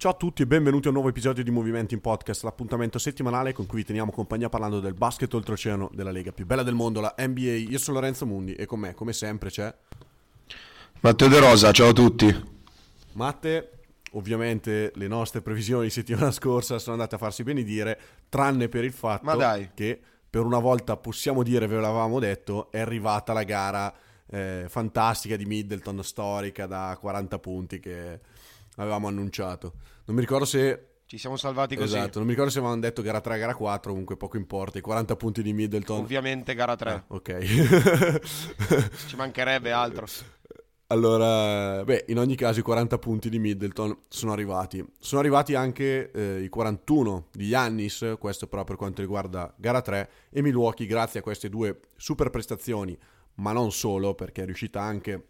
Ciao a tutti e benvenuti a un nuovo episodio di Movimenti in Podcast, l'appuntamento settimanale con cui vi teniamo compagnia parlando del basket oltreoceano della lega più bella del mondo, la NBA. Io sono Lorenzo Mundi e con me, come sempre, c'è Matteo De Rosa, ciao a tutti. Matte. Ovviamente le nostre previsioni settimana scorsa sono andate a farsi benedire, tranne per il fatto che per una volta possiamo dire, ve l'avevamo detto, è arrivata la gara eh, fantastica di Middleton, storica da 40 punti che avevamo annunciato. Non mi ricordo se... Ci siamo salvati così. Esatto, non mi ricordo se avevamo detto gara 3, gara 4, comunque poco importa, i 40 punti di Middleton. Ovviamente gara 3. Ah, ok. Ci mancherebbe altro. Allora, beh, in ogni caso i 40 punti di Middleton sono arrivati. Sono arrivati anche eh, i 41 di Yannis, questo però per quanto riguarda gara 3, e Milwaukee grazie a queste due super prestazioni, ma non solo, perché è riuscita anche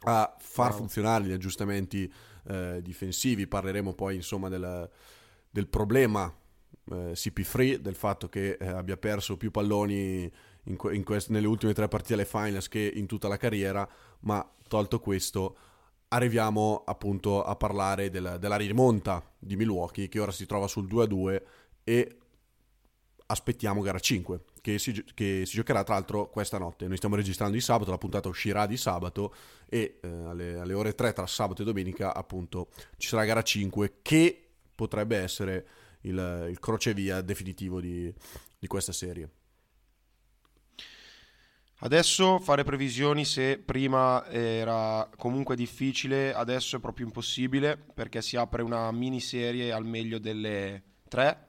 a far wow. funzionare gli aggiustamenti eh, difensivi. Parleremo poi insomma del, del problema eh, CP3, del fatto che eh, abbia perso più palloni in, in quest- nelle ultime tre partite alle finals che in tutta la carriera, ma tolto questo arriviamo appunto a parlare del, della rimonta di Milwaukee che ora si trova sul 2-2 e aspettiamo gara 5 che si, che si, giocherà tra l'altro questa notte. Noi stiamo registrando di sabato, la puntata uscirà di sabato e eh, alle, alle, ore 3 tra sabato e domenica appunto ci sarà gara 5 che potrebbe essere il, il crocevia definitivo di, di questa serie. Adesso fare previsioni se prima era comunque difficile, adesso è proprio impossibile perché si apre una miniserie al meglio delle tre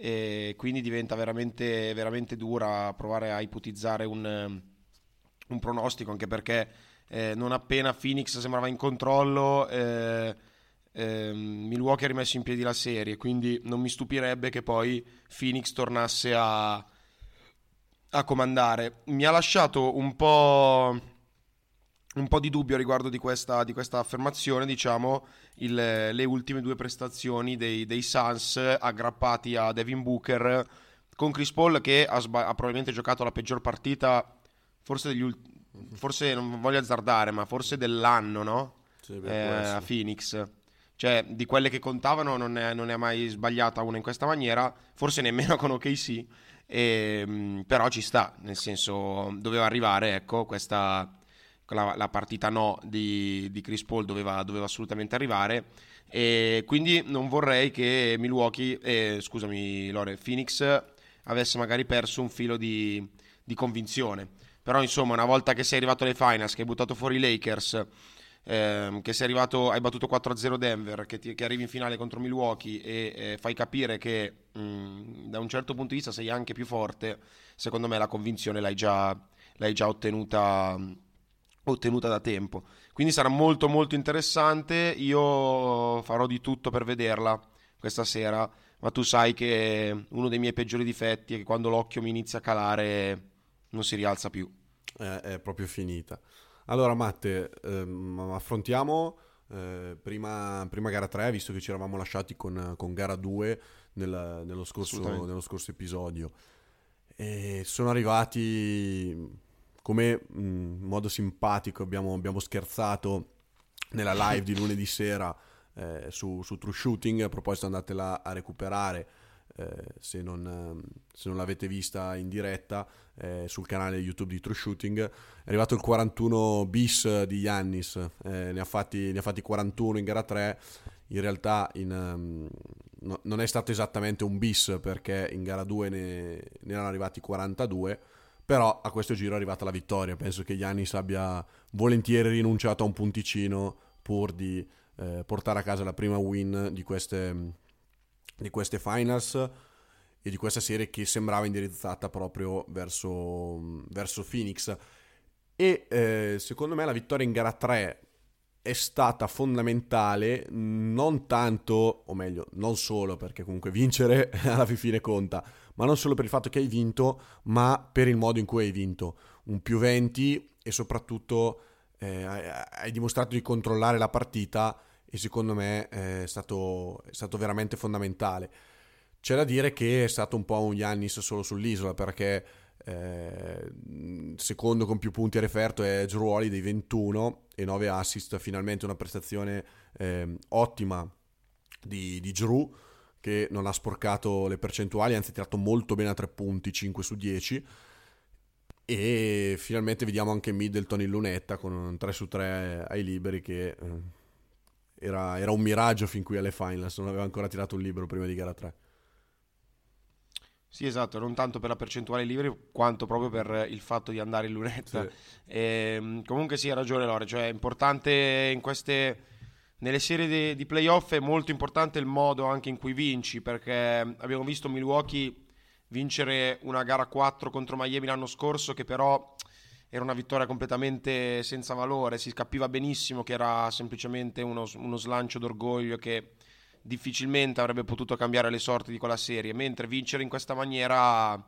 e quindi diventa veramente, veramente dura provare a ipotizzare un, un pronostico anche perché eh, non appena Phoenix sembrava in controllo eh, eh, Milwaukee ha rimesso in piedi la serie quindi non mi stupirebbe che poi Phoenix tornasse a, a comandare. Mi ha lasciato un po' un po' di dubbio riguardo di questa, di questa affermazione, diciamo, il, le ultime due prestazioni dei, dei, Suns aggrappati a Devin Booker con Chris Paul che ha, sba- ha probabilmente giocato la peggior partita, forse, degli ult- forse non voglio azzardare, ma forse dell'anno, no? Sì, eh, a Phoenix. Cioè, di quelle che contavano non ne, non è mai sbagliata una in questa maniera, forse nemmeno con OKC, e, ehm, però ci sta, nel senso doveva arrivare, ecco, questa la, la partita no di, di Chris Paul doveva, doveva, assolutamente arrivare e quindi non vorrei che Milwaukee, eh, scusami Lore, Phoenix avesse magari perso un filo di, di, convinzione. Però insomma una volta che sei arrivato alle finals, che hai buttato fuori i Lakers, eh, che sei arrivato, hai battuto 4-0 Denver, che, ti, che arrivi in finale contro Milwaukee e eh, fai capire che mh, mm, da un certo punto di vista sei anche più forte, secondo me la convinzione l'hai già, l'hai già ottenuta ottenuta da tempo. Quindi sarà molto molto interessante. Io farò di tutto per vederla questa sera, ma tu sai che uno dei miei peggiori difetti è che quando l'occhio mi inizia a calare non si rialza più. Eh, è proprio finita. Allora Matte, ehm, affrontiamo eh, prima, prima, gara 3, visto che ci eravamo lasciati con, con gara 2 nel, nello, scorso, nello scorso episodio. E sono arrivati come in modo simpatico abbiamo, abbiamo, scherzato nella live di lunedì sera eh, su, su, True Shooting, a proposito andatela a recuperare eh, se, non, se, non, l'avete vista in diretta eh, sul canale YouTube di True Shooting. È arrivato il 41 bis di Yannis, eh, ne ha, fatti, ne, ha fatti, 41 in gara 3, in realtà in, um, no, non è stato esattamente un bis perché in gara 2 ne, ne erano arrivati 42 però a questo giro è arrivata la vittoria. Penso che Giannis abbia volentieri rinunciato a un punticino pur di eh, portare a casa la prima win di queste, di queste finals e di questa serie che sembrava indirizzata proprio verso, verso Phoenix. E eh, secondo me la vittoria in gara 3 è stata fondamentale, non tanto, o meglio, non solo perché comunque vincere alla fine conta, ma non solo per il fatto che hai vinto, ma per il modo in cui hai vinto. Un più 20 e soprattutto eh, hai dimostrato di controllare la partita e secondo me è stato, è stato veramente fondamentale. C'è da dire che è stato un po' un Yannis solo sull'isola perché eh, secondo con più punti a referto è Drew Holiday 21 e 9 assist, finalmente una prestazione eh, ottima di, di Drew che non ha sporcato le percentuali, anzi ha tirato molto bene a tre punti, 5 su 10 e finalmente vediamo anche Middleton in lunetta con un 3 su 3 ai liberi che eh, era, era, un miraggio fin qui alle finals, non aveva ancora tirato un libero prima di gara 3. Sì, esatto, non tanto per la percentuale liberi quanto proprio per il fatto di andare in lunetta. Sì. E, ehm, comunque sì, ha ragione Lore, cioè è importante in queste nelle serie di, di playoff è molto importante il modo anche in cui vinci, perché abbiamo visto Milwaukee vincere una gara 4 contro Miami l'anno scorso, che però era una vittoria completamente senza valore, si capiva benissimo che era semplicemente uno, uno slancio d'orgoglio che difficilmente avrebbe potuto cambiare le sorti di quella serie, mentre vincere in questa maniera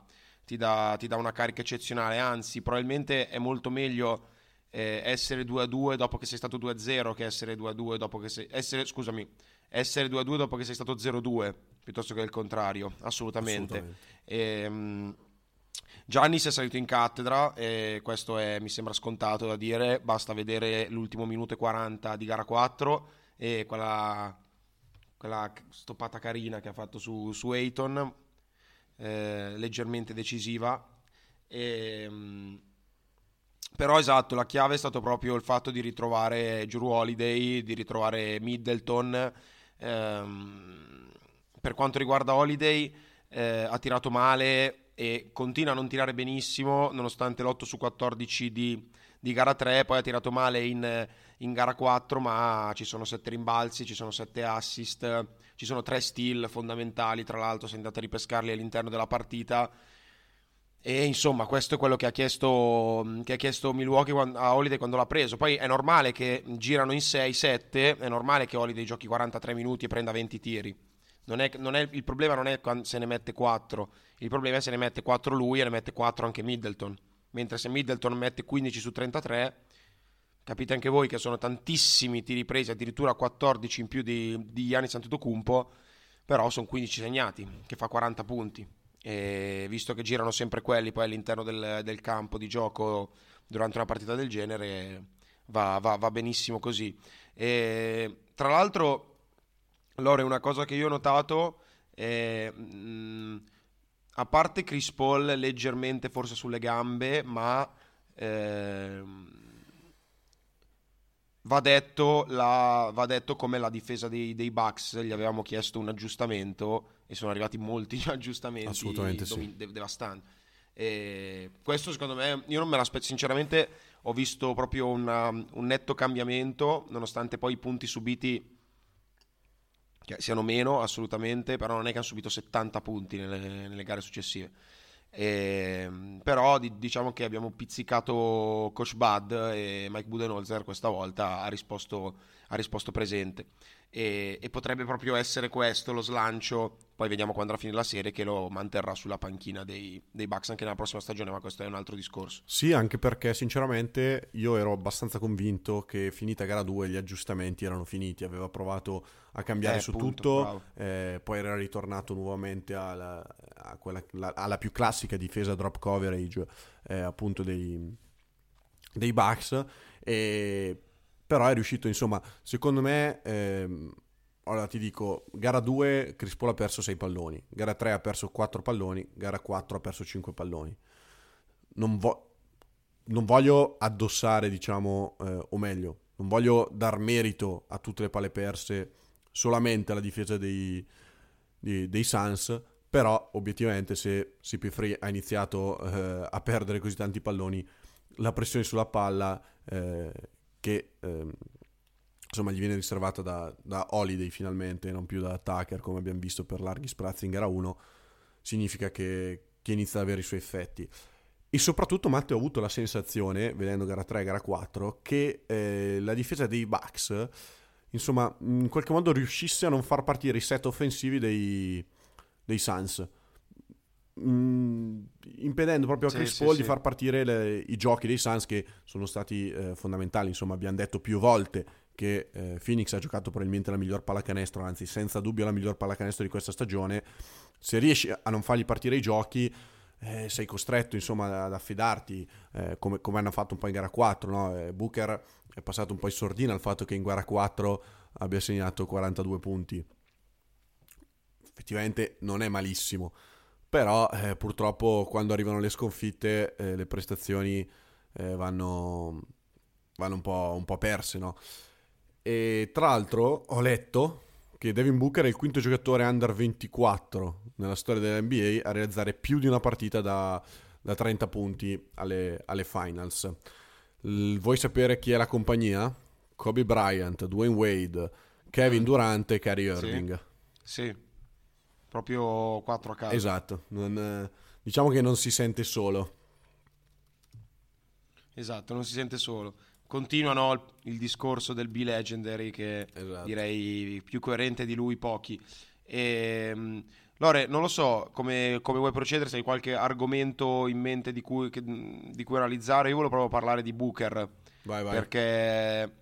ti dà, ti dà una carica eccezionale, anzi probabilmente è molto meglio eh, essere 2-2 dopo che sei stato 2-0 che essere 2-2 dopo che sei essere, scusami, essere 2-2 dopo che sei stato 0-2 piuttosto che il contrario, assolutamente. assolutamente. E, um, Giannis è salito in cattedra e questo è, mi sembra scontato da dire, basta vedere l'ultimo minuto e 40 di gara 4 e quella, quella stoppata carina che ha fatto su, su Ayton, eh, leggermente decisiva. E, um, però esatto, la chiave è stato proprio il fatto di ritrovare Drew Holiday, di ritrovare Middleton. Ehm, per quanto riguarda Holiday, eh, ha tirato male e continua a non tirare benissimo, nonostante l'8 su 14 di, di gara 3, poi ha tirato male in, in, gara 4, ma ci sono 7 rimbalzi, ci sono 7 assist, ci sono 3 steal fondamentali, tra l'altro se andate a ripescarli all'interno della partita e insomma, questo è quello che ha chiesto, che ha chiesto Milwaukee a Holiday quando l'ha preso. Poi è normale che girano in 6-7, è normale che Holiday giochi 43 minuti e prenda 20 tiri. Non è, non è, il problema non è se ne mette 4, il problema è se ne mette 4 lui e ne mette 4 anche Middleton. Mentre se Middleton mette 15 su 33, capite anche voi che sono tantissimi tiri presi, addirittura 14 in più di, di Giannis Antetokounmpo, però sono 15 segnati, che fa 40 punti. E visto che girano sempre quelli poi all'interno del, del campo di gioco durante una partita del genere va, va, va benissimo così. E, tra l'altro Lore una cosa che io ho notato è, mh, mm, a parte Chris Paul leggermente forse sulle gambe ma eh, Va detto, la, va detto, come la difesa dei, dei, Bucks, gli avevamo chiesto un aggiustamento e sono arrivati molti aggiustamenti Assolutamente domin- sì. devastanti. E questo secondo me, io non me l'aspetto, sinceramente ho visto proprio una, un netto cambiamento, nonostante poi i punti subiti siano meno assolutamente, però non è che hanno subito 70 punti nelle, nelle gare successive. E, ehm, però di, diciamo che abbiamo pizzicato Coach Bud e Mike Budenholzer questa volta ha risposto, ha risposto presente. E, e, potrebbe proprio essere questo lo slancio poi vediamo quando andrà a finire la serie che lo manterrà sulla panchina dei, dei Bucks anche nella prossima stagione ma questo è un altro discorso. Sì anche perché sinceramente io ero abbastanza convinto che finita gara 2 gli aggiustamenti erano finiti. Aveva provato a cambiare eh, su punto, tutto eh, poi era ritornato nuovamente alla, quella, la, alla più classica difesa drop coverage eh, appunto dei, dei Bucks e però è riuscito, insomma, secondo me, ehm, ora ti dico, gara 2 Chris Paul ha perso 6 palloni, gara 3 ha perso 4 palloni, gara 4 ha perso 5 palloni. Non, vo- non voglio addossare, diciamo, eh, o meglio, non voglio dar merito a tutte le palle perse solamente alla difesa dei, dei, dei Suns, però obiettivamente se CP3 ha iniziato eh, a perdere così tanti palloni, la pressione sulla palla... Eh, che ehm, insomma gli viene riservata da, da, Holiday finalmente, non più da Tucker come abbiamo visto per larghi sprazzi in gara 1, significa che, che inizia ad avere i suoi effetti. E soprattutto Matteo ha avuto la sensazione, vedendo gara 3 e gara 4, che eh, la difesa dei Bucks, insomma, in qualche modo riuscisse a non far partire i set offensivi dei, dei Suns mm, impedendo proprio a Chris sì, Paul sì, di far partire le, i giochi dei Suns che sono stati eh, fondamentali. Insomma, abbiamo detto più volte che eh, Phoenix ha giocato probabilmente la miglior pallacanestro, anzi senza dubbio la miglior pallacanestro di questa stagione. Se riesci a non fargli partire i giochi, eh, sei costretto insomma ad affidarti, eh, come, come, hanno fatto un po' in gara 4. No? Eh, Booker è passato un po' in sordina al fatto che in gara 4 abbia segnato 42 punti effettivamente non è malissimo, però eh, purtroppo quando arrivano le sconfitte eh, le prestazioni eh, vanno, vanno un, po', un po' perse, no? E tra l'altro ho letto che Devin Booker è il quinto giocatore under 24 nella storia dell'NBA a realizzare più di una partita da, da 30 punti alle, alle finals. L- vuoi sapere chi è la compagnia? Kobe Bryant, Dwayne Wade, Kevin Durant e Kyrie Irving. Sì, sì. proprio 4 a caso. Esatto, non, diciamo che non si sente solo. Esatto, non si sente solo. Continuano il, discorso del B-Legendary che Esatto. direi più coerente di lui pochi. E, Lore, non lo so come, come vuoi procedere, se hai qualche argomento in mente di cui, che- di cui analizzare. Io volevo proprio parlare di Booker, Vai, vai. perché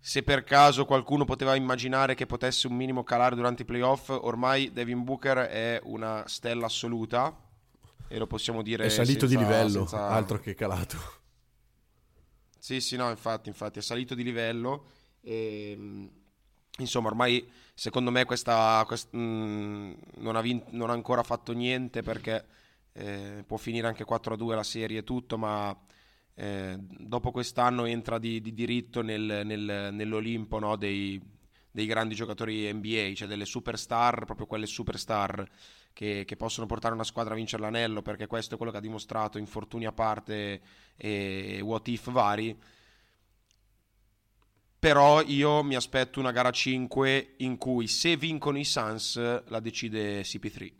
se per caso qualcuno poteva immaginare che potesse un minimo calare durante i playoff, ormai Devin Booker è una stella assoluta e lo possiamo dire È salito di senza- livello, senza- altro che calato. Sì, sì, no, infatti, infatti è salito di livello e mh, insomma, ormai secondo me questa, quest- mh, non, ha vin- non ha ancora fatto niente perché eh, può finire anche 4-2 la serie e tutto, ma eh, dopo quest'anno entra di, di diritto nel- nel- nell'Olimpo no, dei, dei grandi giocatori NBA, cioè delle superstar, proprio quelle superstar che, che possono portare una squadra a vincere l'anello, perché questo è quello che ha dimostrato, infortuni a parte e what if vari. Però io mi aspetto una gara 5 in cui se vincono i Suns la decide CP3.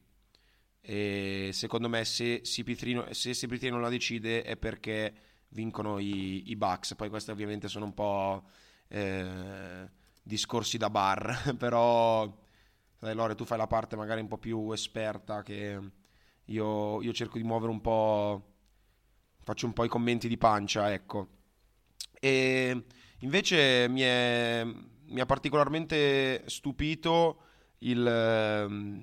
E secondo me se CP3, no- se CP3 non la decide è perché vincono i, i Bucks. Poi questi ovviamente sono un po' eh, discorsi da bar, però Lore, tu fai la parte magari un po' più esperta che io, io cerco di muovere un po', faccio un po' i commenti di pancia, ecco. E invece mi, è, mi ha particolarmente stupito il... la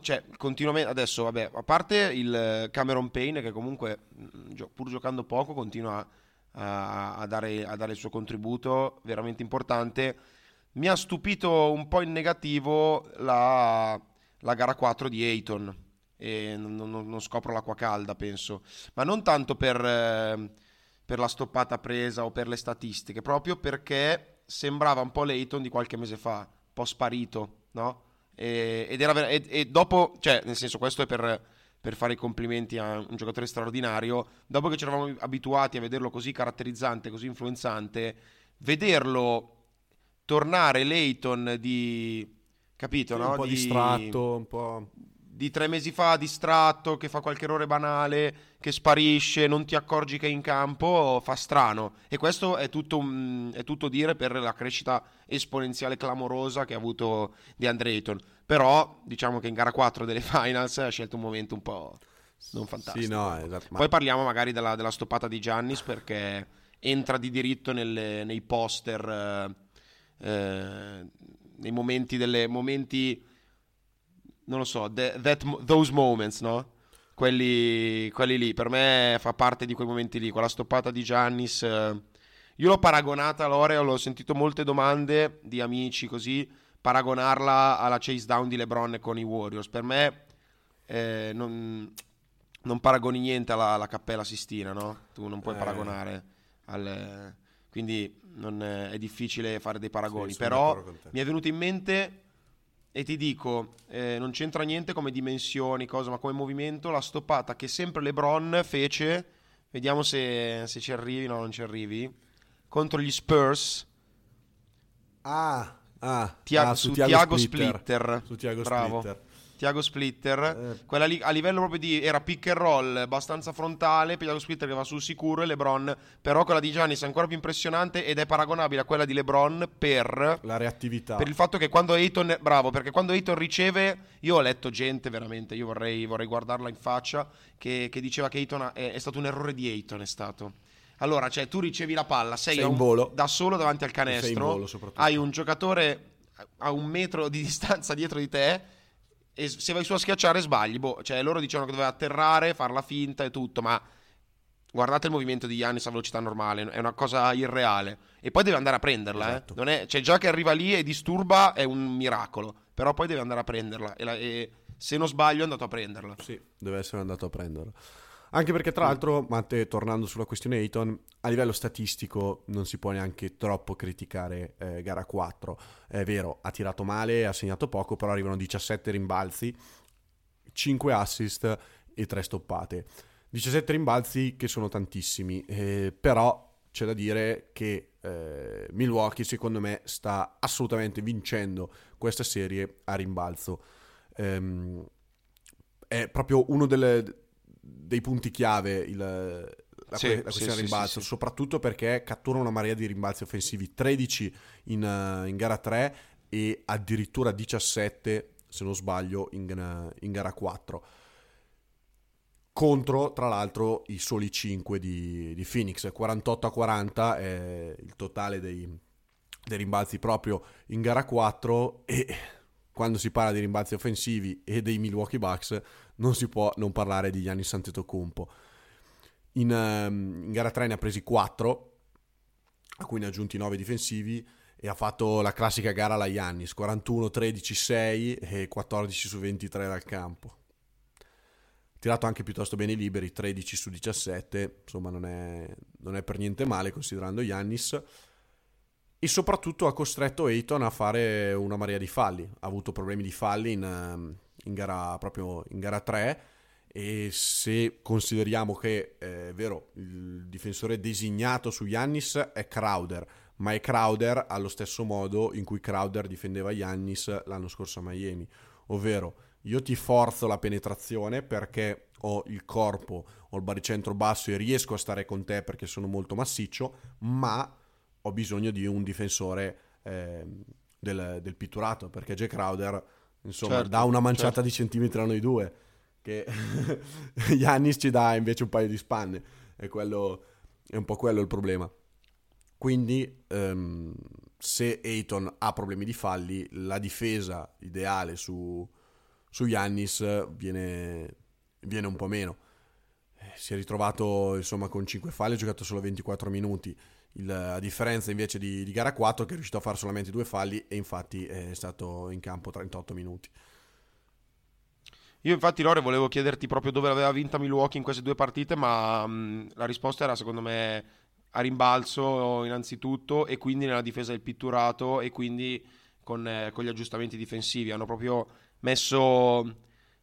cioè, continuamente adesso, vabbè, a parte il Cameron Payne che comunque, gio- pur giocando poco, continua a, a dare, a dare il suo contributo veramente importante. Mi ha stupito un po' in negativo la, la gara 4 di Ayton. E non, non- non scopro l'acqua calda, penso. Ma non tanto per, eh, per la stoppata presa o per le statistiche, proprio perché sembrava un po' l'Ayton di qualche mese fa, un po' sparito, no? E, ed era ver- e, e dopo, cioè, nel senso, questo è per, per fare i complimenti a un giocatore straordinario. Dopo che ci eravamo abituati a vederlo così caratterizzante, così influenzante, vederlo tornare Layton di capito, no? un po' Di- distratto, un po'... di tre mesi fa distratto, che fa qualche errore banale, che sparisce, non ti accorgi che è in campo, fa strano. E questo è tutto, è tutto dire per la crescita esponenziale clamorosa che ha avuto di Andre Ayton. Però diciamo che in gara 4 delle finals ha scelto un momento un po' non fantastico. Sì, no, esatto. ma- Poi parliamo magari della, della stoppata di Giannis perché entra di diritto nelle- nei poster, eh, eh, nei momenti delle momenti, non lo so, the- that those moments, no? Quelli, quelli lì, per me fa parte di quei momenti lì, quella stoppata di Giannis. eh, io l'ho paragonata, Lore, l'ho sentito molte domande di amici così, paragonarla alla chase down di LeBron con i Warriors. Per me eh, non, non paragoni niente alla, alla Cappella Sistina, no? Tu non puoi Eh. paragonare al... Quindi non è, difficile fare dei paragoni. Sì, Però mi è venuto in mente e ti dico, eh, non c'entra niente come dimensioni, cosa, ma come movimento, la stoppata che sempre LeBron fece, vediamo se, se ci arrivi, no non ci arrivi, contro gli Spurs, Ah, ah, Tia- ah, su Thiago Splitter. Splitter. Su Thiago Bravo. Splitter. Tiago Splitter, Eh. quella lì a livello proprio di era pick and roll abbastanza frontale, Tiago Splitter che va sul sicuro e LeBron, però quella di Giannis è ancora più impressionante ed è paragonabile a quella di LeBron per La reattività. per il fatto che quando Ayton bravo perché quando Ayton riceve io ho letto gente veramente io vorrei, vorrei guardarla in faccia che, che diceva che Ayton è, è stato un errore di Ayton è stato allora cioè tu ricevi la palla sei, Sei a in un- volo. da solo davanti al Sei in canestro volo, soprattutto. hai un giocatore a un metro di distanza dietro di te e se vai su a schiacciare sbagli boh, cioè loro dicevano che doveva atterrare fare la finta e tutto ma guardate il movimento di Giannis a velocità normale, è una cosa irreale. E poi deve andare a prenderla, eh. esatto. eh. è, cioè, già che arriva lì e disturba è un miracolo, però poi deve andare a prenderla. E, la, e se non sbaglio è andato a prenderla. Sì, deve essere andato a prenderla. Anche perché, tra l'altro, Matte, tornando sulla questione Ayton, a livello statistico non si può neanche troppo criticare eh, gara 4. È vero, ha tirato male, ha segnato poco, però arrivano 17 rimbalzi, 5 assist e 3 stoppate. 17 rimbalzi che sono tantissimi, eh, però c'è da dire che eh, Milwaukee secondo me sta assolutamente vincendo questa serie a rimbalzo. Ehm, è proprio uno delle, dei punti chiave il, la, sì, la questione sì, rimbalzo, sì, soprattutto perché cattura una marea di rimbalzi offensivi, 13 in, uh, in, gara 3 e addirittura 17, se non sbaglio, in, in gara 4 contro tra l'altro i soli 5 di, di, Phoenix. 48 a 40 è il totale dei, dei, rimbalzi proprio in gara 4 e quando si parla di rimbalzi offensivi e dei Milwaukee Bucks non si può non parlare di Giannis Antetokounmpo. In, um, in gara 3 ne ha presi 4, a cui ne ha aggiunti 9 difensivi e ha fatto la classica gara alla Giannis, 41, 13, 6 e 14 su 23 dal campo. Tirato anche piuttosto bene i liberi, 13 su 17, insomma non è, non è per niente male considerando Giannis e soprattutto ha costretto Ayton a fare una marea di falli. Ha avuto problemi di falli in, ehm, in, gara, proprio in gara 3 e se consideriamo che eh, è vero il difensore designato su Yannis è Crowder ma è Crowder allo stesso modo in cui Crowder difendeva Yannis l'anno scorso a Miami. Ovvero io ti forzo la penetrazione perché ho il corpo ho il baricentro basso e riesco a stare con te perché sono molto massiccio ma ho bisogno di un difensore eh, del, del, pitturato perché Jack Crowder insomma certo, dà una manciata certo. di centimetri a noi due che Yannis ci dà invece un paio di spanne. È, quello, è un po' quello il problema. Quindi um, se Ayton ha problemi di falli la difesa ideale su, su Yannis viene, viene un po' meno. Eh, si è ritrovato insomma con 5 falli ha giocato solo 24 minuti il, a differenza invece di, di, gara 4 che è riuscito a fare solamente due falli e infatti è stato in campo 38 minuti. Io infatti Lore volevo chiederti proprio dove aveva vinta Milwaukee in queste due partite, ma mh, la risposta era secondo me a rimbalzo innanzitutto e quindi nella difesa del pitturato e quindi con, eh, con gli aggiustamenti difensivi. Hanno proprio messo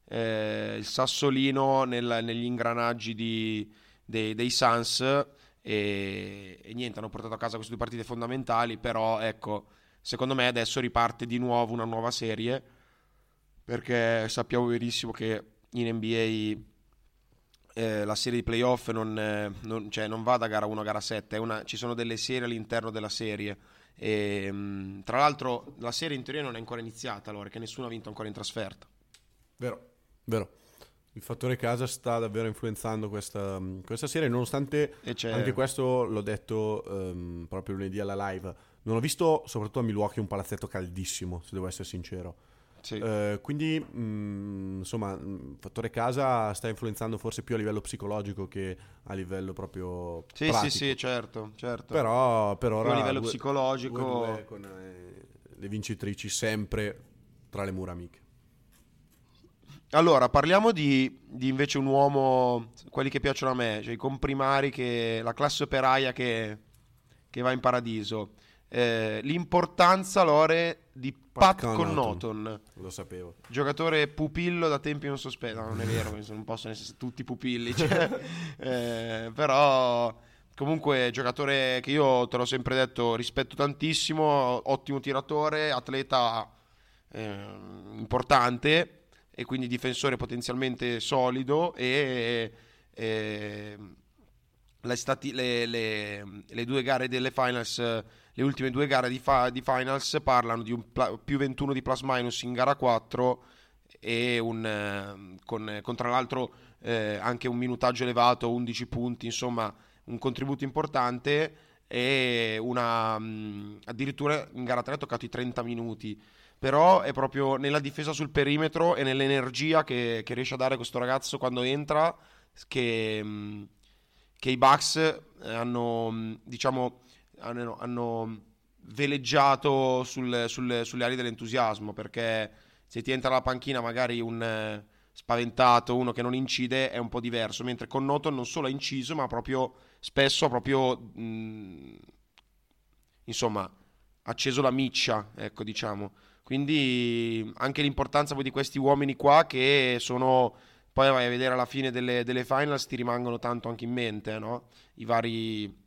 eh, il sassolino nel, negli ingranaggi di, dei, dei Suns e, e, niente, hanno portato a casa queste due partite fondamentali, però ecco, secondo me adesso riparte di nuovo una nuova serie, perché sappiamo benissimo che in NBA eh, la serie di playoff non, eh, non, cioè, non, va da gara 1 a gara 7, una, ci sono delle serie all'interno della serie. E, mh, mm, tra l'altro la serie in teoria non è ancora iniziata, allora, che nessuno ha vinto ancora in trasferta. Vero, vero il fattore casa sta davvero influenzando questa, questa serie, nonostante anche questo l'ho detto um, proprio lunedì alla live. Non ho visto soprattutto a Milwaukee un palazzetto caldissimo, se devo essere sincero. Sì. Uh, quindi, mh, mm, insomma, il fattore casa sta influenzando forse più a livello psicologico che a livello proprio. Sì, pratico. sì, sì, certo, certo. Però per ora. a livello due, psicologico. Due, due con eh, le vincitrici sempre tra le mura amiche. Allora, parliamo di, di, invece un uomo, quelli che piacciono a me, cioè i comprimari, che, la classe operaia che, che va in paradiso. Eh, l'importanza, Lore, di Pat, Pat Connaughton. Lo sapevo. Giocatore pupillo da tempi non sospeso. No, non è vero, non possono essere tutti pupilli. Cioè, eh, però, comunque, giocatore che io te l'ho sempre detto, rispetto tantissimo, ottimo tiratore, atleta eh, importante e quindi difensore potenzialmente solido e, e le, stati, le, le, le, due gare delle finals, le ultime due gare di, fa, di finals parlano di un pla, più 21 di plus minus in gara 4 e un, con, con tra l'altro eh, anche un minutaggio elevato, 11 punti, insomma un contributo importante e una, addirittura in gara 3 ha toccato i 30 minuti però è proprio nella difesa sul perimetro e nell'energia che, che riesce a dare questo ragazzo quando entra che, mm, che i Bucks eh, hanno, diciamo, hanno, hanno veleggiato sul, sul, sulle ali dell'entusiasmo perché se ti entra la panchina magari un eh, spaventato, uno che non incide è un po' diverso, mentre con Noton non solo ha inciso ma proprio spesso ha proprio mh, mm, insomma acceso la miccia, ecco diciamo. Quindi anche l'importanza poi di questi uomini qua che sono poi vai a vedere alla fine delle, delle finals ti rimangono tanto anche in mente, no? I vari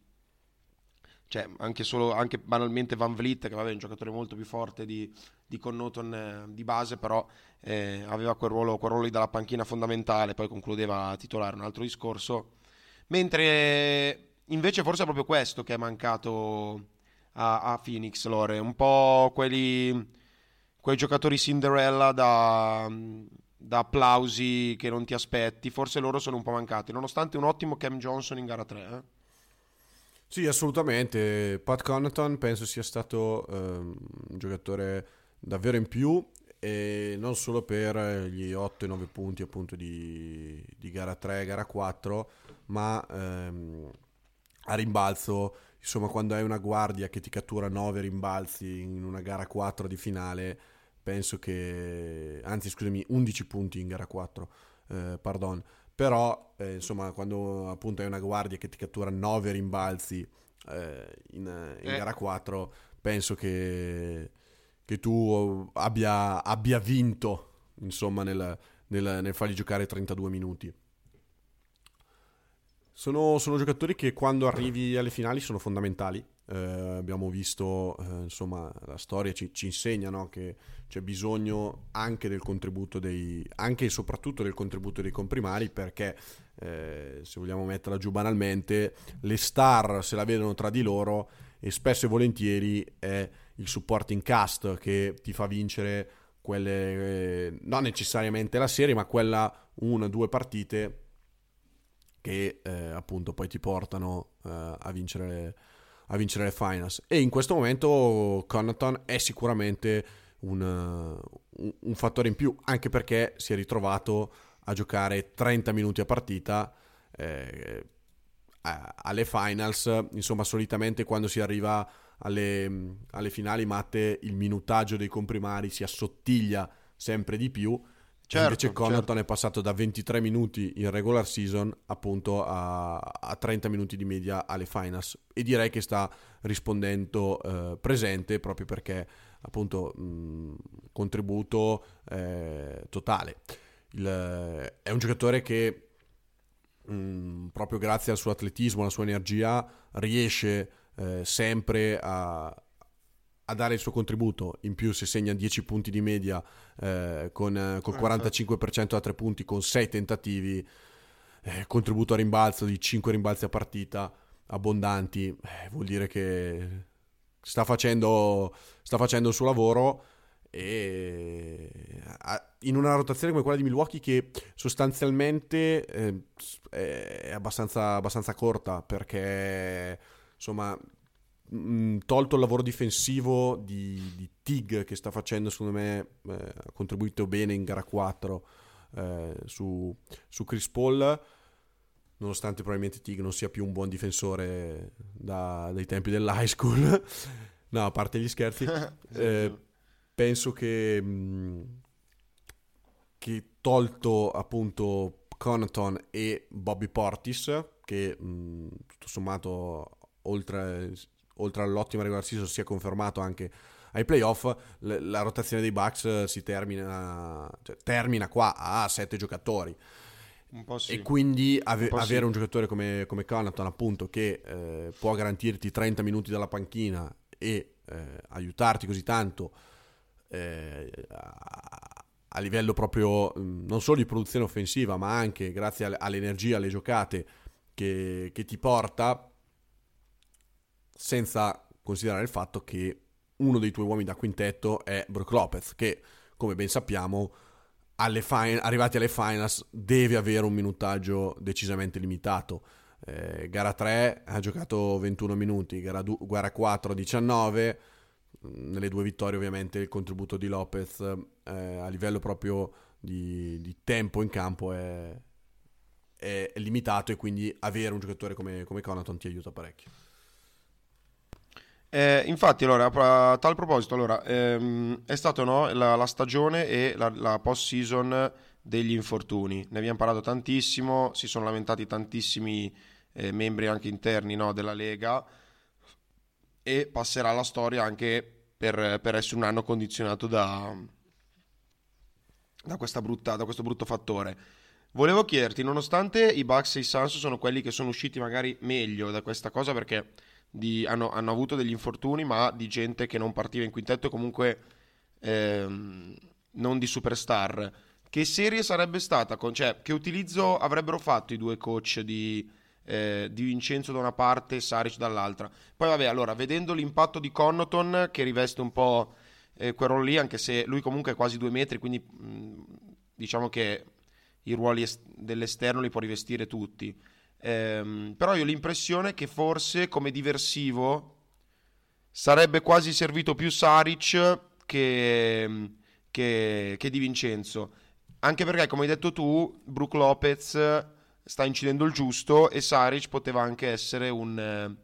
cioè anche solo anche banalmente Van Vliet che vabbè, è un giocatore molto più forte di, di Connoton eh, di base però eh, aveva quel ruolo, quel ruolo dalla panchina fondamentale poi concludeva titolare un altro discorso mentre invece forse è proprio questo che è mancato a, a Phoenix Lore un po' quelli quei giocatori Cinderella da, da applausi che non ti aspetti forse loro sono un po' mancati nonostante un ottimo Cam Johnson in gara 3 eh? Sì, assolutamente. Pat Connaughton penso sia stato um, un giocatore davvero in più e non solo per gli 8 9 punti appunto di, di gara 3 gara 4, ma um, a rimbalzo, insomma, quando hai una guardia che ti cattura 9 rimbalzi in una gara 4 di finale, penso che anzi, scusami, 11 punti in gara 4, eh, pardon però eh, insomma quando appunto hai una guardia che ti cattura 9 rimbalzi eh, in, in eh. gara 4 penso che, che tu abbia, abbia, vinto insomma nel, nel, nel fargli giocare 32 minuti sono, sono, giocatori che quando arrivi alle finali sono fondamentali. Eh, abbiamo visto, eh, insomma, la storia ci, ci insegna no? che c'è bisogno anche del contributo dei, anche e soprattutto del contributo dei comprimari perché, eh, se vogliamo metterla giù banalmente, le star se la vedono tra di loro e spesso e volentieri è il supporting cast che ti fa vincere quelle, eh, non necessariamente la serie, ma quella una due partite che eh, appunto poi ti portano eh, a, vincere, a, vincere, le finals. E in questo momento Connaughton è sicuramente un, un, un, fattore in più, anche perché si è ritrovato a giocare 30 minuti a partita. Eh, alle finals, insomma, solitamente quando si arriva alle, alle finali matte il minutaggio dei comprimari si assottiglia sempre di più Certo, invece Connaughton certo. è passato da 23 minuti in regular season appunto a, a 30 minuti di media alle finals e direi che sta rispondendo eh, presente proprio perché appunto mh, contributo eh, totale. Il, è un giocatore che mh, proprio grazie al suo atletismo, alla sua energia riesce eh, sempre a, a dare il suo contributo, in più se segna 10 punti di media eh, con, eh, col 45% a 3 punti con 6 tentativi, eh, contributo a rimbalzo di 5 rimbalzi a partita abbondanti, eh, vuol dire che sta facendo, sta facendo il suo lavoro e in una rotazione come quella di Milwaukee che sostanzialmente eh, è abbastanza, abbastanza corta perché insomma mh, tolto il lavoro difensivo di, di, Tig che sta facendo secondo me eh, ha contribuito bene in gara 4 eh, su, su, Chris Paul nonostante probabilmente Tig non sia più un buon difensore da, dai tempi dell'high school. No a parte gli scherzi eh, penso che, mh, che tolto appunto Connaughton e Bobby Portis che mh, tutto sommato oltre oltre all'ottima regular season, sia confermato anche ai playoff, la rotazione dei Bucks si termina, cioè, termina qua a sette giocatori. Un sì. E quindi ave- un avere sì. un giocatore come, come Connaughton, appunto, che eh, può garantirti 30 minuti dalla panchina e eh, aiutarti così tanto eh, a-, a livello proprio non solo di produzione offensiva, ma anche grazie all'energia, alle giocate che, che ti porta, senza considerare il fatto che uno dei tuoi uomini da quintetto è Brook Lopez, che come ben sappiamo, alle fin- arrivati alle finals deve avere un minutaggio decisamente limitato. Eh, gara 3 ha giocato 21 minuti, gara, du- gara 4 19, nelle due vittorie ovviamente il contributo di Lopez eh, a livello proprio di, di tempo in campo è, è, è, limitato e quindi avere un giocatore come, come Conaton ti aiuta parecchio. Eh, infatti, allora, a tal proposito, allora, ehm, è stata no, la, la, stagione e la, la post-season degli infortuni. Ne abbiamo parlato tantissimo, si sono lamentati tantissimi eh, membri anche interni no, della Lega e passerà alla storia anche per, per essere un anno condizionato da, da, brutta, da questo brutto fattore. Volevo chiederti, nonostante i Bucks e i Suns sono quelli che sono usciti magari meglio da questa cosa perché di, hanno, hanno, avuto degli infortuni, ma di gente che non partiva in quintetto e comunque ehm, non di superstar. Che serie sarebbe stata? Con, cioè, che utilizzo avrebbero fatto i due coach di, eh, di Vincenzo da una parte e Saric dall'altra? Poi vabbè, allora, vedendo l'impatto di Connoton che riveste un po' eh, quel ruolo lì, anche se lui comunque è quasi due metri, quindi mh, diciamo che i ruoli est- dell'esterno li può rivestire tutti. Ehm, però io ho l'impressione che forse come diversivo sarebbe quasi servito più Saric che, che, che Di Vincenzo. Anche perché, come hai detto tu, Brook Lopez sta incidendo il giusto e Saric poteva anche essere un,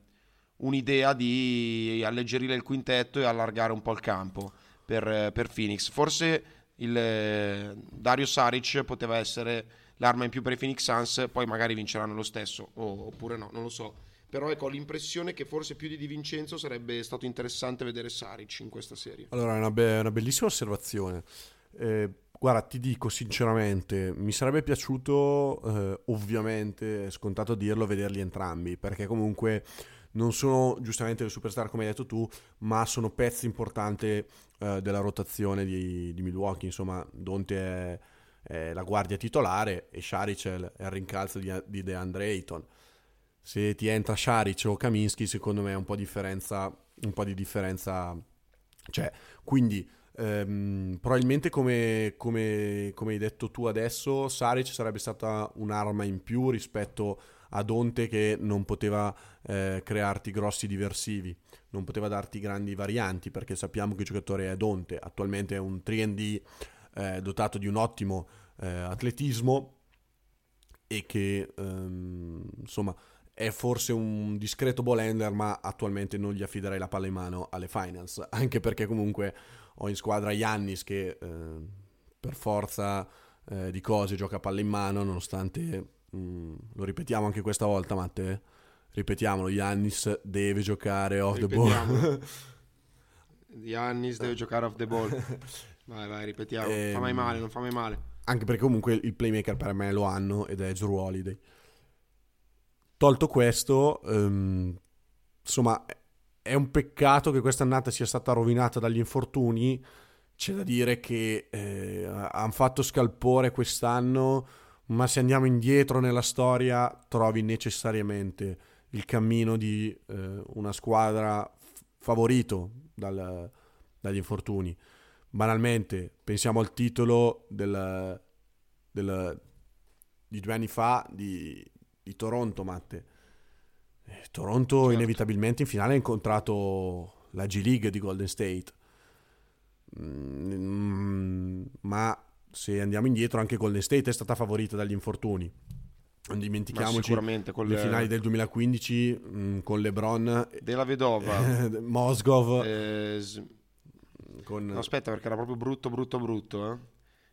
un'idea di alleggerire il quintetto e allargare un po' il campo per, per Phoenix. Forse il Dario Saric poteva essere l'arma in più per i Phoenix Suns, poi magari vinceranno lo stesso, oppure no, non lo so. Però ecco, ho l'impressione che forse più di Di Vincenzo sarebbe stato interessante vedere Saric in questa serie. Allora, è una, be- una bellissima osservazione. Eh, guarda, ti dico sinceramente, mi sarebbe piaciuto, eh, ovviamente, scontato dirlo, vederli entrambi, perché comunque non sono giustamente le superstar come hai detto tu, ma sono pezzi importanti eh, della rotazione di, di Milwaukee. Insomma, Donte è eh, la guardia titolare e Sharic è il rincalzo di, di DeAndre Ayton. Se ti entra Sharic o Kaminsky, secondo me è un po' differenza, un po' di differenza c'è. Quindi ehm, probabilmente come, come, come, hai detto tu adesso, Saric sarebbe stata un'arma in più rispetto a Donte che non poteva eh, crearti grossi diversivi, non poteva darti grandi varianti perché sappiamo che il giocatore è Donte, attualmente è un 3D eh, dotato di un ottimo eh, atletismo e che ehm, insomma è forse un discreto ball handler ma attualmente non gli affiderei la palla in mano alle finals anche perché comunque ho in squadra Yannis che eh, per forza eh, di cose gioca a palla in mano nonostante mh, mm, lo ripetiamo anche questa volta Matte? Ripetiamolo Yannis deve giocare off the ball. Yannis deve giocare off the ball Vai, vai, ripetiamo. Ehm, fa mai male, non fa mai male. Anche perché comunque il playmaker per me lo hanno ed è Drew Holiday. Tolto questo, um, insomma, è un peccato che quest'annata sia stata rovinata dagli infortuni. C'è da dire che eh, hanno fatto scalpore quest'anno, ma se andiamo indietro nella storia trovi necessariamente il cammino di eh, una squadra f- favorito dal, dagli infortuni banalmente pensiamo al titolo del, del, di due anni fa di, di Toronto, Matte. Eh, Toronto certo. inevitabilmente in finale ha incontrato la G League di Golden State. Mm, ma se andiamo indietro anche Golden State è stata favorita dagli infortuni. Non dimentichiamoci le finali del 2015 mh, mm, con LeBron della vedova Mosgov eh, con... No, aspetta, perché era proprio brutto, brutto, brutto.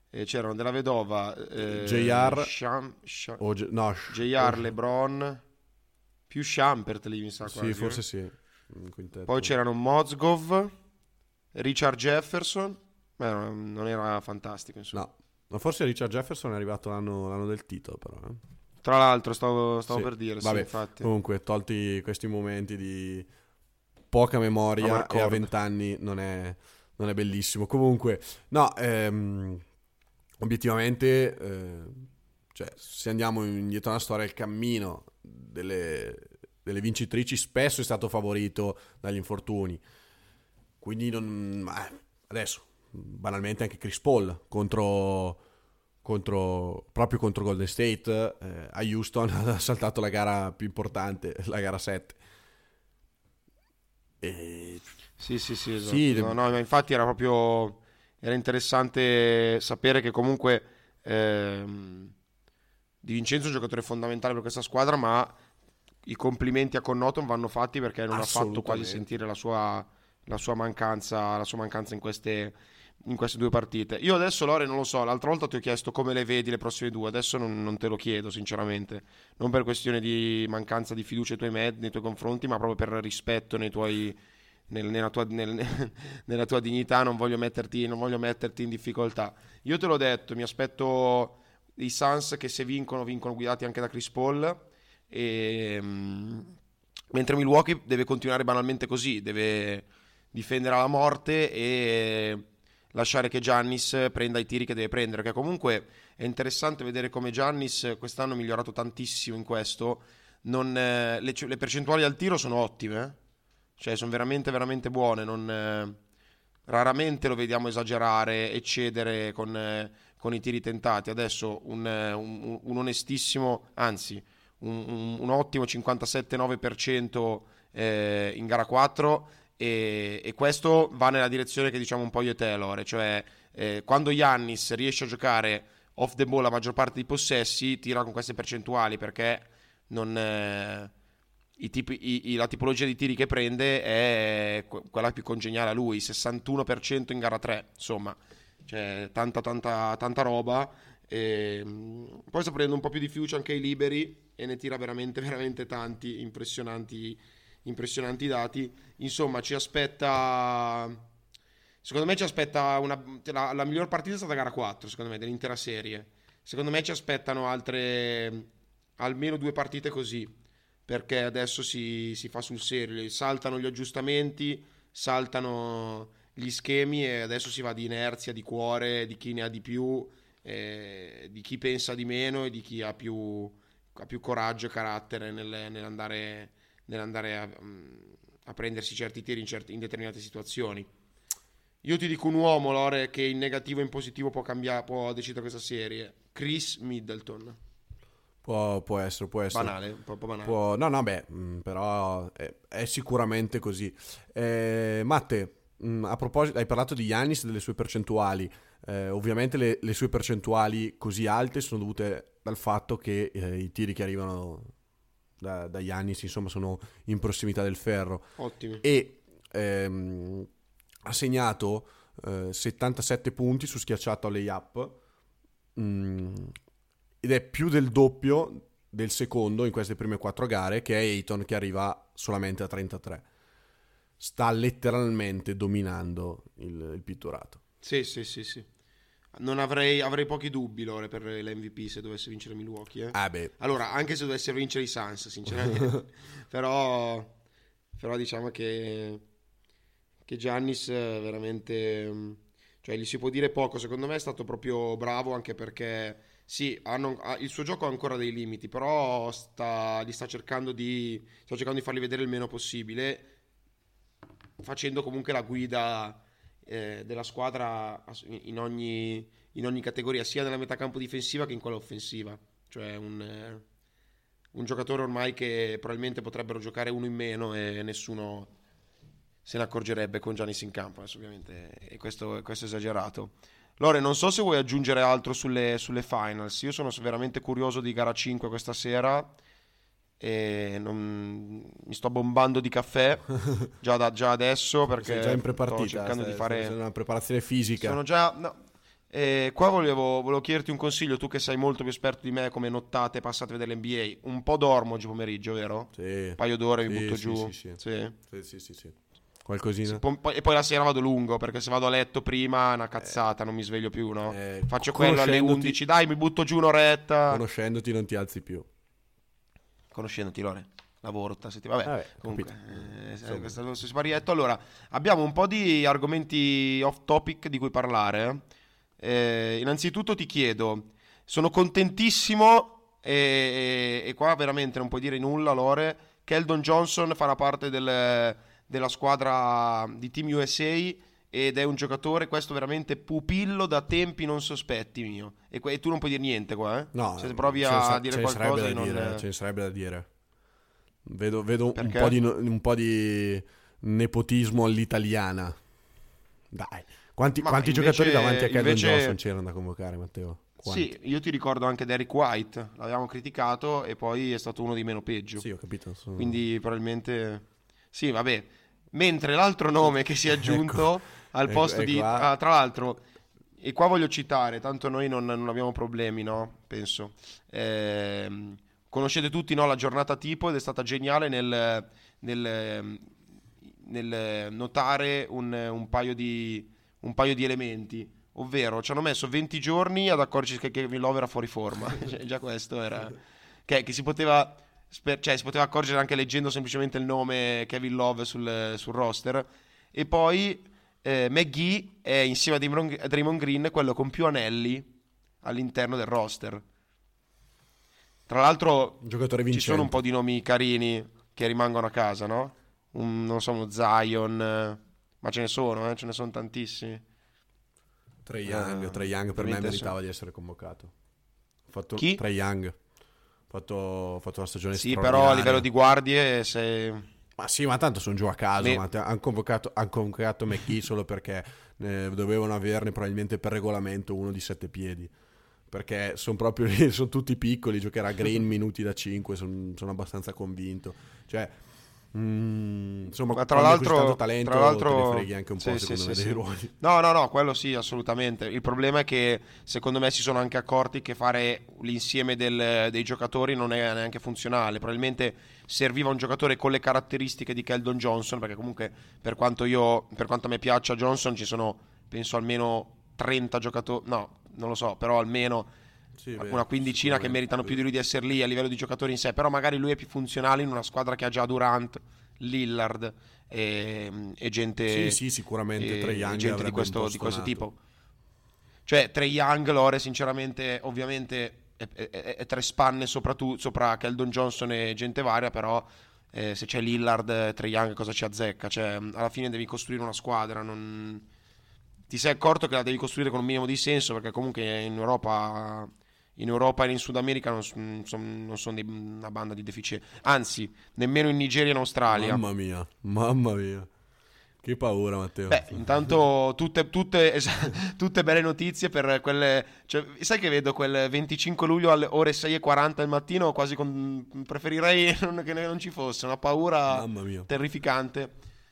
Eh? C'erano della vedova, eh, JR, Sham, Sham, G- no, JR, LeBron, più Schampert lì mi sa quasi. Sì, forse eh. sì. Poi c'erano Mozgov, Richard Jefferson, Beh, non era fantastico insomma. No, ma forse Richard Jefferson è arrivato l'anno, l'anno del titolo però. Eh. Tra l'altro stavo, stavo sì. per dire, Vabbè, sì, infatti. Comunque, tolti questi momenti di poca memoria e a vent'anni non è non è bellissimo. Comunque, no, ehm, obiettivamente, eh, cioè, se andiamo indietro nella storia, il cammino delle, delle, vincitrici spesso è stato favorito dagli infortuni. Quindi, non, eh, adesso, banalmente, anche Chris Paul contro, contro, proprio contro Golden State eh, a Houston ha saltato la gara più importante, la gara 7. E sì, sì, sì, esatto. Sì, no, no, infatti era proprio era interessante sapere che comunque ehm, Di Vincenzo è un giocatore fondamentale per questa squadra, ma i complimenti a Connoton vanno fatti perché non ha fatto quasi sentire la sua, la sua, mancanza, la sua mancanza in queste, in queste due partite. Io adesso, Lore, non lo so. L'altra volta ti ho chiesto come le vedi le prossime due. Adesso non, non te lo chiedo, sinceramente. Non per questione di mancanza di fiducia nei tuoi, nei tuoi confronti, ma proprio per rispetto nei tuoi, nel, nella, tua, nel, nella, tua, dignità. Non voglio, metterti, non voglio metterti in difficoltà. Io te l'ho detto, mi aspetto i Suns che se vincono, vincono guidati anche da Chris Paul. E, um, mentre Milwaukee deve continuare banalmente così, deve difendere alla morte e lasciare che Giannis prenda i tiri che deve prendere, che comunque è interessante vedere come Giannis quest'anno ha migliorato tantissimo in questo, non, eh, le, le, percentuali al tiro sono ottime, eh? Cioè sono veramente veramente buone, non, eh, raramente lo vediamo esagerare, eccedere con, eh, con i tiri tentati, adesso un, eh, un, un onestissimo, anzi un, un ottimo 57-9% eh, in gara 4 e, e, questo va nella direzione che diciamo un po' io e te, Lore, cioè eh, quando Yannis riesce a giocare off the ball la maggior parte dei possessi, tira con queste percentuali perché non, eh, tipi, i, la tipologia di tiri che prende è quella più congeniale a lui, 61% in gara 3, insomma, cioè tanta tanta tanta roba. E, poi sta prendendo un po' più di fiducia anche ai liberi e ne tira veramente veramente tanti impressionanti impressionanti dati. Insomma, ci aspetta. Secondo me ci aspetta una, la, la, miglior partita è stata gara 4, secondo me, dell'intera serie. Secondo me ci aspettano altre almeno due partite così, perché adesso si, si fa sul serio, saltano gli aggiustamenti, saltano gli schemi e adesso si va di inerzia, di cuore, di chi ne ha di più, eh, di chi pensa di meno e di chi ha più, ha più coraggio e carattere nel, nell'andare nell'andare a, mm, a prendersi certi tiri in, certi, in, determinate situazioni. Io ti dico un uomo, Lore, che in negativo e in positivo può, cambiare, può decidere questa serie. Chris Middleton. Può, può, essere, può essere. Banale, un po' banale. Può, no, no, beh, mm, però è, è sicuramente così. Eh, Matte, mm, a proposito, hai parlato di Yannis e delle sue percentuali. Eh, ovviamente le, le, sue percentuali così alte sono dovute dal fatto che eh, i tiri che arrivano da, da Giannis, insomma, sono in prossimità del ferro. Ottimo. E ehm, ha segnato eh, 77 punti su schiacciato alle up mm, ed è più del doppio del secondo in queste prime quattro gare che è Ayton che arriva solamente a 33 sta letteralmente dominando il, il pitturato sì sì sì sì non avrei, avrei pochi dubbi, Lore, per l'MVP se dovesse vincere Milwaukee. Eh. Ah, beh. Allora, anche se dovesse vincere i Suns, sinceramente. però, però diciamo che, che Giannis veramente... Cioè, gli si può dire poco. Secondo me è stato proprio bravo anche perché... Sì, hanno, il suo gioco ha ancora dei limiti, però sta, gli sta cercando, di, sta cercando di farli vedere il meno possibile, facendo comunque la guida eh, della squadra in ogni, in ogni, categoria, sia nella metà campo difensiva che in quella offensiva. Cioè un, eh, un giocatore ormai che probabilmente potrebbero giocare uno in meno e nessuno se ne accorgerebbe con Giannis in campo, adesso ovviamente, e questo, questo è esagerato. Lore, non so se vuoi aggiungere altro sulle, sulle finals, io sono veramente curioso di gara 5 questa sera e non, mi sto bombando di caffè già, da, già adesso perché Sei già in prepartita, sto cercando stai, di fare una preparazione fisica. Sono già no. E qua volevo, volevo, chiederti un consiglio, tu che sei molto più esperto di me come nottate passate a vedere l'NBA. Un po' dormo oggi pomeriggio, vero? Sì. Un paio d'ore sì, mi butto sì, giù. Sì, sì. Sì. sì, sì, sì, Qualcosina. e poi la sera vado lungo perché se vado a letto prima è una cazzata, eh, non mi sveglio più, no? Eh, Faccio quello alle 11, dai, mi butto giù un'oretta. Conoscendoti non ti alzi più. Conoscendoti, Lore lavoro tutta settimana. Vabbè, Vabbè comunque, eh, questo è lo sparietto. Allora, abbiamo un po' di argomenti off topic di cui parlare. Eh, innanzitutto ti chiedo, sono contentissimo e, e, e, qua veramente non puoi dire nulla, Lore, che Eldon Johnson farà parte del, della squadra di Team USA ed è un giocatore, questo veramente pupillo da tempi non sospetti mio. E, e tu non puoi dire niente qua, eh? No, se provi a dire qualcosa... Non... Dire, ce ne sarebbe da dire. Vedo, vedo un, po di, un, po di, nepotismo all'italiana. Dai, quanti, quanti invece, giocatori davanti a Keldon invece... Johnson c'erano da convocare, Matteo? Quanti? Sì, io ti ricordo anche Derek White, l'avevamo criticato e poi è stato uno di meno peggio. Sì, ho capito. sono- Quindi probabilmente... Sì, vabbè. Mentre l'altro nome che si è aggiunto al Ecco, posto e di... ah, tra l'altro, e qua voglio citare, tanto noi non, non abbiamo problemi, no? Penso. Ehm, conoscete tutti no, la giornata tipo ed è stata geniale nel, nel- nel notare un, un paio di, un paio di elementi. Ovvero, ci hanno messo 20 giorni ad accorgersi che Kevin Love era fuori forma. Cioè, già questo era... Che, che si poteva... sper- Cioè, si poteva accorgere anche leggendo semplicemente il nome Kevin Love sul, sul roster. E poi eh, McGee è insieme a Draymond, Green quello con più anelli all'interno del roster. Tra l'altro, ci sono un po' di nomi carini che rimangono a casa, no? Un, non so, uno Zion, ma ce ne sono, eh, ce ne sono tantissimi. Trae Young, Eh, Trae Young per me meritava di essere convocato. Ha fatto Chi? Trae Young. Fatto, fatto una stagione Sì, però a livello di guardie, se... Ma sì, ma tanto sono giù a caso. Te- hanno convocato, han convocato McKee solo perché eh, dovevano averne probabilmente per regolamento uno di sette piedi. Perché sono proprio lì, sono tutti piccoli. Giocherà Green minuti da 5. Sono abbastanza convinto. Cioè, mm, insomma, Ma tra l'altro- talento, tra l'altro- te ne freghi anche un po', sì, secondo sì, me, sì, dei sì. ruoli. No, no, no, quello sì, assolutamente. Il problema è che secondo me si sono anche accorti che fare l'insieme del- dei giocatori non è neanche funzionale. Probabilmente serviva un giocatore con le caratteristiche di Keldon Johnson, perché comunque per quanto, io, per quanto a me piaccia Johnson ci sono, penso, almeno 30 giocatori, no, non lo so, però almeno Sì, beh, una quindicina che meritano più di lui di essere lì a livello di giocatori in sé, però magari lui è più funzionale in una squadra che ha già Durant, Lillard e, e gente, Sì, sì, sicuramente e- Trae e Young gente di questo, di questo tipo. Cioè, Trey Young, Lore, sinceramente, ovviamente è, è- è- tre spanne sopra, tu- sopra Keldon Johnson e gente varia, però eh, se c'è Lillard, Trey Young cosa ci azzecca? Cioè, alla fine devi costruire una squadra, non... ti sei accorto che la devi costruire con un minimo di senso, perché comunque in Europa... In Europa e in Sud America non, son- son- non sono dei- una banda di deficienti, anzi, nemmeno in Nigeria e in Australia. Mamma mia, mamma mia. Che paura, Matteo. Beh, intanto tutte, tutte, tutte belle notizie per quelle... Cioè, sai che vedo quel 25 luglio alle ore 6.40 del mattino, quasi con... preferirei non- che non ci fosse, una paura terrificante,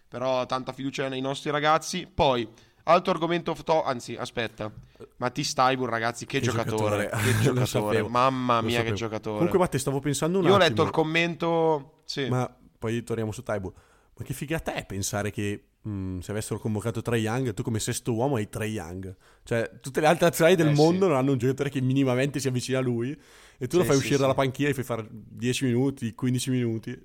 però tanta fiducia nei nostri ragazzi. Poi, altro argomento off to- anzi, aspetta, Mattis Taibur ragazzi, che, Che giocatore, giocatore. che Lo giocatore, mamma lo mia che giocatore. Comunque, Matteo, stavo pensando un Io ho attimo. letto il commento... Sì. Ma poi torniamo su Taibo. Ma che figata è pensare che mh, se avessero convocato Trae Young, tu come sesto uomo hai Trae Young. Cioè, tutte le altre nazionali del Eh, mondo sì. non hanno un giocatore che minimamente si avvicina a lui. E tu lo Sì, fai sì, uscire dalla panchina e fai fare 10 minuti, 15 minuti.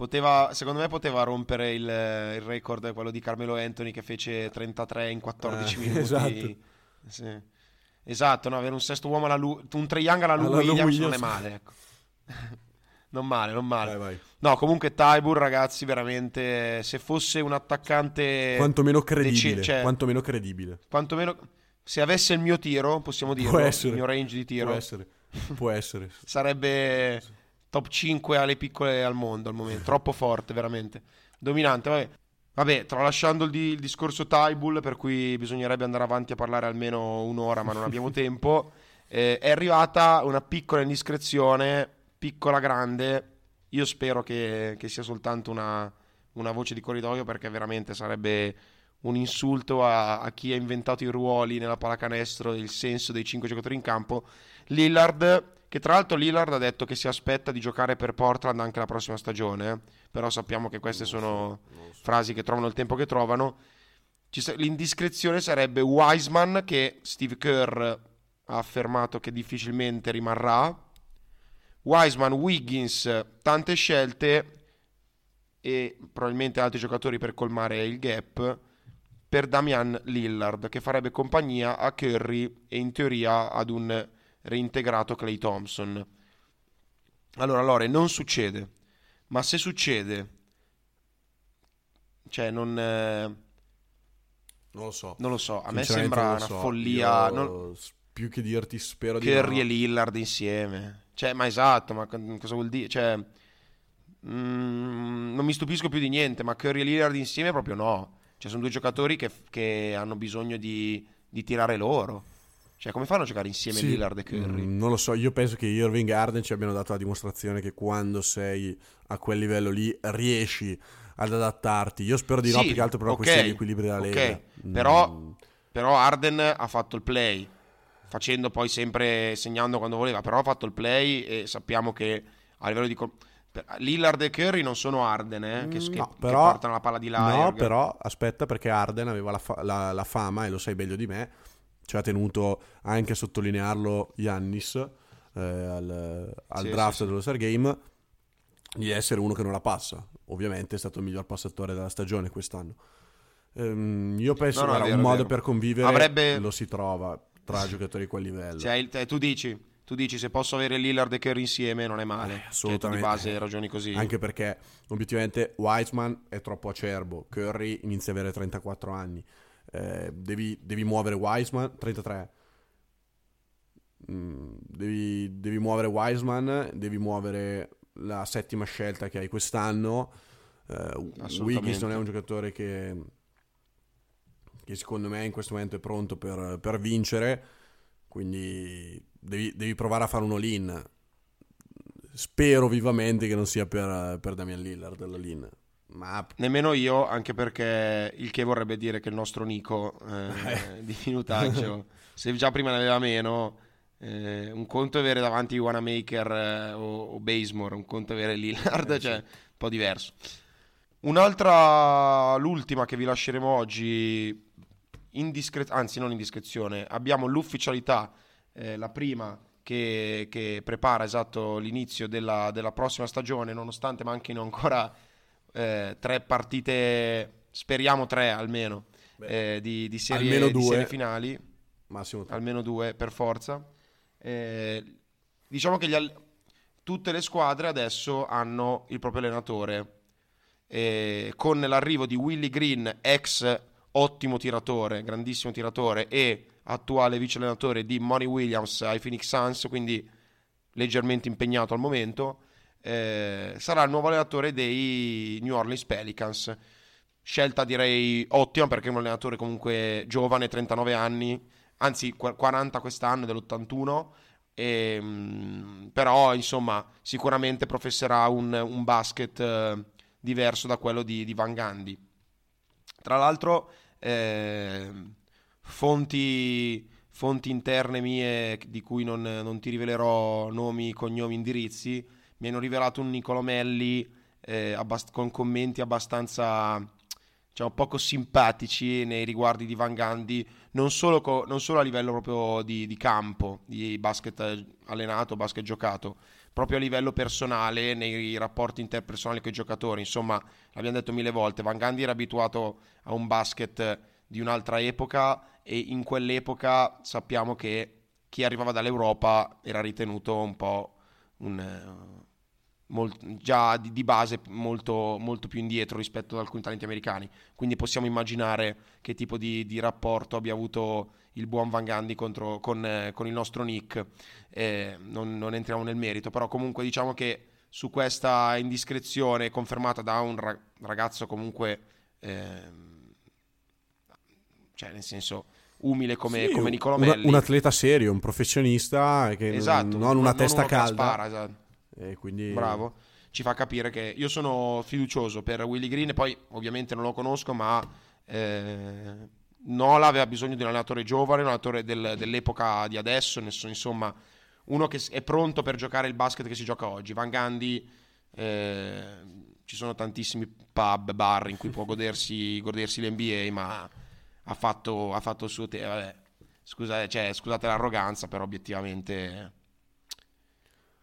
Poteva, secondo me poteva rompere il, il record quello di Carmelo Anthony che fece 33 in 14 Eh, minuti. esatto. Sì. Esatto, no, avere un sesto uomo alla Lu- un triangolo alla Lou Alla Lou Williams, non è Williams. male, ecco. non male, non male. Vai, vai. No, comunque Taibur, ragazzi, veramente se fosse un attaccante Quantomeno credibile. deci- cioè, Quantomeno credibile. quantomeno se avesse il mio tiro, possiamo essere. il mio range di tiro, Può essere. Può essere. sarebbe top 5 alle piccole al mondo al momento. Troppo forte, veramente. Dominante, vabbè. Vabbè, tralasciando il, di- il discorso Tybull, per cui bisognerebbe andare avanti a parlare almeno un'ora, ma non abbiamo tempo. eh, è arrivata una piccola indiscrezione, piccola grande. Io spero che, che sia soltanto una, una voce di corridoio, perché veramente sarebbe un insulto a, a chi ha inventato i ruoli nella pallacanestro, il senso dei cinque giocatori in campo. Lillard, che tra l'altro Lillard ha detto che si aspetta di giocare per Portland anche la prossima stagione, eh. però sappiamo che queste sono frasi che trovano il tempo che trovano. Sa- l'indiscrezione sarebbe Wiseman, che Steve Kerr ha affermato che difficilmente rimarrà. Wiseman, Wiggins, tante scelte e probabilmente altri giocatori per colmare il gap per Damian Lillard che farebbe compagnia a Curry e in teoria ad un reintegrato Clay Thompson. Allora, Lore, non succede, ma se succede, cioè non, eh, Non lo so. non lo so, a me sembra una so. follia. Io, non- Più che dirti spero di Curry no. e Lillard insieme. Cioè, ma esatto, ma co- cosa vuol dire? Cioè, mm, non mi stupisco più di niente, ma Curry e Lillard insieme proprio no. Cioè, sono due giocatori che, che hanno bisogno di, di tirare loro. Cioè, come fanno a giocare insieme sì, Lillard e Curry? Mm, non lo so, io penso che Irving e Arden ci abbiano dato la dimostrazione che quando sei a quel livello lì riesci ad adattarti. Io spero di sì, no, più che altro per una okay, questione di equilibrio della Lega. Okay. Mm. Però, però Arden ha fatto il play, facendo poi sempre, segnando quando voleva, però ha fatto il play e sappiamo che a livello di... Lillard e Curry non sono Arden eh, che, no, però, che portano la palla di là. No, però aspetta perché Arden aveva la, fa- la, la fama, e lo sai meglio di me, ci ha tenuto anche a sottolinearlo Yannis eh, al, al sì, draft sì, dello Star Game di essere uno che non la passa. Ovviamente è stato il miglior passatore della stagione quest'anno. Ehm, io penso no, no, che un modo per convivere Avrebbe... lo si trova tra giocatori di quel livello. Cioè, il, tu dici tu dici se posso avere Lillard e Curry insieme non è male. Eh, assolutamente. Cioè, di base ragioni così. Anche perché obiettivamente Wiseman è troppo acerbo, Curry inizia ad avere 34 anni eh, devi, devi, muovere Wiseman, 33. Mm, devi, devi, muovere Wiseman, devi muovere la settima scelta che hai quest'anno. Uh, Wiggins non è un giocatore che, che, secondo me in questo momento è pronto per, per vincere, quindi devi, devi, provare a fare un all-in. Spero vivamente che non sia per, per Damian Lillard l'all-in. Ma... Nemmeno io, anche perché il che vorrebbe dire che il nostro Nico eh, di minutaggio, se già prima ne aveva meno, eh, un conto è avere davanti Wanamaker eh, o, o Basemore, un conto è avere Lillard, eh, cioè un po' diverso. Un'altra, l'ultima che vi lasceremo oggi, indiscre- anzi non indiscrezione, abbiamo l'ufficialità, eh, la prima che, che, prepara esatto l'inizio della, della prossima stagione, nonostante manchino ancora eh, tre partite, speriamo tre almeno, Beh, eh, di, di, serie, almeno due, di serie finali. Massimo tre. Almeno due per forza. Eh, diciamo che all- tutte le squadre adesso hanno il proprio allenatore. con l'arrivo di Willy Green, ex ottimo tiratore, grandissimo tiratore, e attuale vice allenatore di Money Williams ai Phoenix Suns, quindi leggermente impegnato al momento eh, sarà il nuovo allenatore dei New Orleans Pelicans. Scelta direi ottima perché è un allenatore comunque giovane, 39 anni, anzi 40 quest'anno, dell'81. E, mh, però insomma sicuramente professerà un, un basket eh, diverso da quello di, di, Van Gandhi. Tra l'altro, eh, fonti, fonti, interne mie di cui non, non ti rivelerò nomi, cognomi, indirizzi mi hanno rivelato un Nicolomelli eh, abbast- con commenti abbastanza diciamo, poco simpatici nei riguardi di Van Gandhi, non solo, co- non solo a livello proprio di, di, campo, di basket allenato, basket giocato, proprio a livello personale, nei rapporti interpersonali con i giocatori. Insomma, l'abbiamo detto mille volte, Van Gandhi era abituato a un basket di un'altra epoca e in quell'epoca sappiamo che chi arrivava dall'Europa era ritenuto un po' un, molt, già di, di, base molto, molto, più indietro rispetto ad alcuni talenti americani. Quindi possiamo immaginare che tipo di, di rapporto abbia avuto il buon Van Gandhi contro, con, eh, con, il nostro Nick. Eh, non, non, entriamo nel merito, però comunque diciamo che su questa indiscrezione confermata da un ragazzo comunque... Eh, cioè nel senso umile come, sì, come Nicolò Melli. Un, atleta serio, un professionista che esatto, non una non testa calda. Spara, esatto. E quindi... Bravo. Ci fa capire che io sono fiducioso per Willy Green, poi ovviamente non lo conosco, ma eh, Nola aveva bisogno di un allenatore giovane, un allenatore del, dell'epoca di adesso, insomma, uno che è pronto per giocare il basket che si gioca oggi. Van Gandhi, eh, ci sono tantissimi pub, bar in cui può godersi, godersi l'NBA, ma ha fatto, ha fatto il suo tempo. Scusate, cioè, scusate l'arroganza, però obiettivamente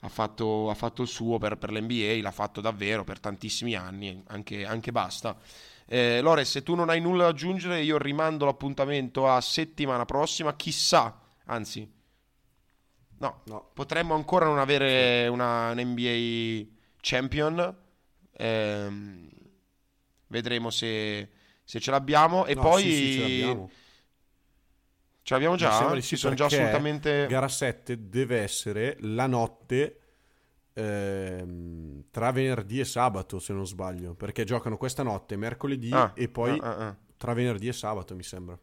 ha fatto, ha fatto il suo per, per, l'NBA, l'ha fatto davvero per tantissimi anni, anche, anche basta. Eh, Lore, se tu non hai nulla da aggiungere, io rimando l'appuntamento a settimana prossima, chissà, anzi, no, no. potremmo ancora non avere una, un NBA champion, eh, vedremo se, se, ce l'abbiamo e no, poi... Sì, sì, ce l'abbiamo. Ce l'abbiamo già? Sì, Ci sono già assolutamente... Gara 7 deve essere la notte ehm, tra venerdì e sabato, se non sbaglio. Perché giocano questa notte, mercoledì, ah, e poi ah, ah, ah. tra venerdì e sabato, mi sembra.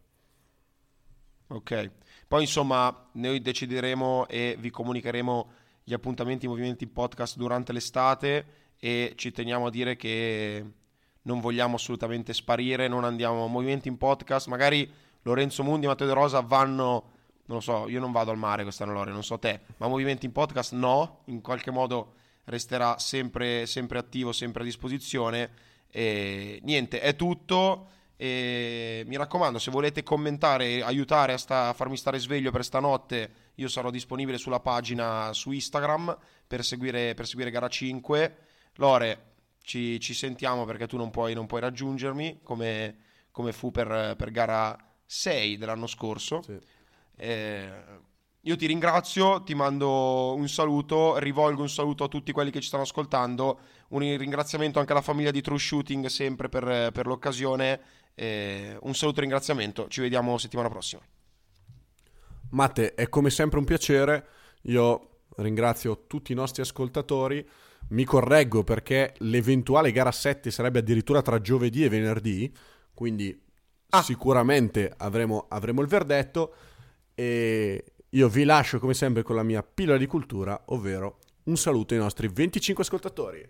Ok. Poi insomma noi decideremo e vi comunicheremo gli appuntamenti i movimenti podcast durante l'estate e ci teniamo a dire che non vogliamo assolutamente sparire, non andiamo a movimenti in podcast, magari Lorenzo Mundi e Matteo De Rosa vanno, non lo so, io non vado al mare quest'anno Lore, non so te, ma movimenti in podcast no, in qualche modo resterà sempre, sempre attivo, sempre a disposizione e niente, è tutto. E mi raccomando, se volete commentare aiutare a, sta, a, farmi stare sveglio per stanotte, io sarò disponibile sulla pagina su Instagram per seguire, per seguire gara 5. Lore, ci, ci sentiamo perché tu non puoi, non puoi raggiungermi come, come, fu per, per, gara 6 dell'anno scorso. Sì. Eh, io ti ringrazio, ti mando un saluto, rivolgo un saluto a tutti quelli che ci stanno ascoltando, un ringraziamento anche alla famiglia di True Shooting sempre per, per l'occasione, eh, un saluto e ringraziamento, ci vediamo settimana prossima. Matte, è come sempre un piacere, io ringrazio tutti i nostri ascoltatori, mi correggo perché l'eventuale gara 7 sarebbe addirittura tra giovedì e venerdì, quindi ah. sicuramente avremo, avremo il verdetto e io vi lascio come sempre con la mia pillola di cultura, ovvero un saluto ai nostri 25 ascoltatori.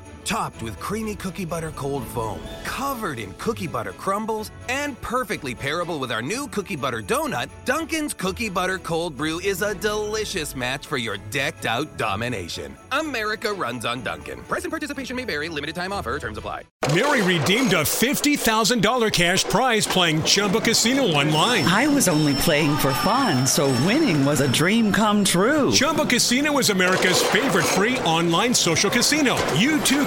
topped with creamy cookie butter cold foam, covered in cookie butter crumbles, and perfectly pairable with our new cookie butter donut, Dunkin's Cookie Butter Cold Brew is a delicious match for your decked out domination. America runs on Dunkin'. Present participation may vary, limited time offer, terms apply. Mary redeemed a $50,000 cash prize playing Chumba Casino online. I was only playing for fun, so winning was a dream come true. Chumba Casino is America's favorite free online social casino. You too